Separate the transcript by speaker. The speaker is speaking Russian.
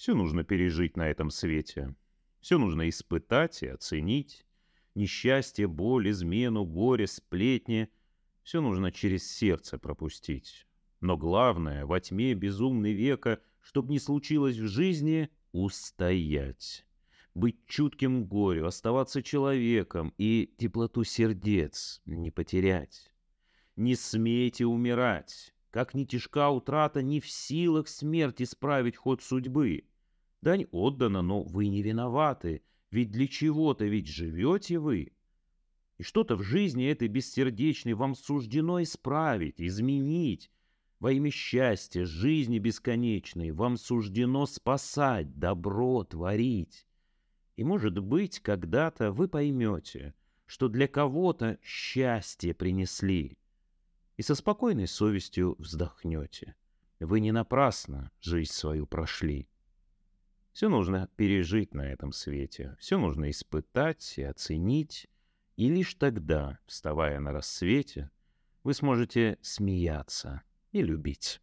Speaker 1: Все нужно пережить на этом свете. Все нужно испытать и оценить. Несчастье, боль, измену, горе, сплетни — все нужно через сердце пропустить. Но главное, во тьме безумной века, чтоб не случилось в жизни, устоять. Быть чутким к горю, оставаться человеком и теплоту сердец не потерять. Не смейте умирать. Как ни тяжка утрата, не в силах смерть исправить ход судьбы. Дань отдана, но вы не виноваты, ведь для чего-то ведь живете вы. И что-то в жизни этой бессердечной вам суждено исправить, изменить. Во имя счастья, жизни бесконечной вам суждено спасать, добро творить. И, может быть, когда-то вы поймете, что для кого-то счастье принесли, и со спокойной совестью вздохнете. Вы не напрасно жизнь свою прошли. Все нужно пережить на этом свете, все нужно испытать и оценить, и лишь тогда, вставая на рассвете, вы сможете смеяться и любить.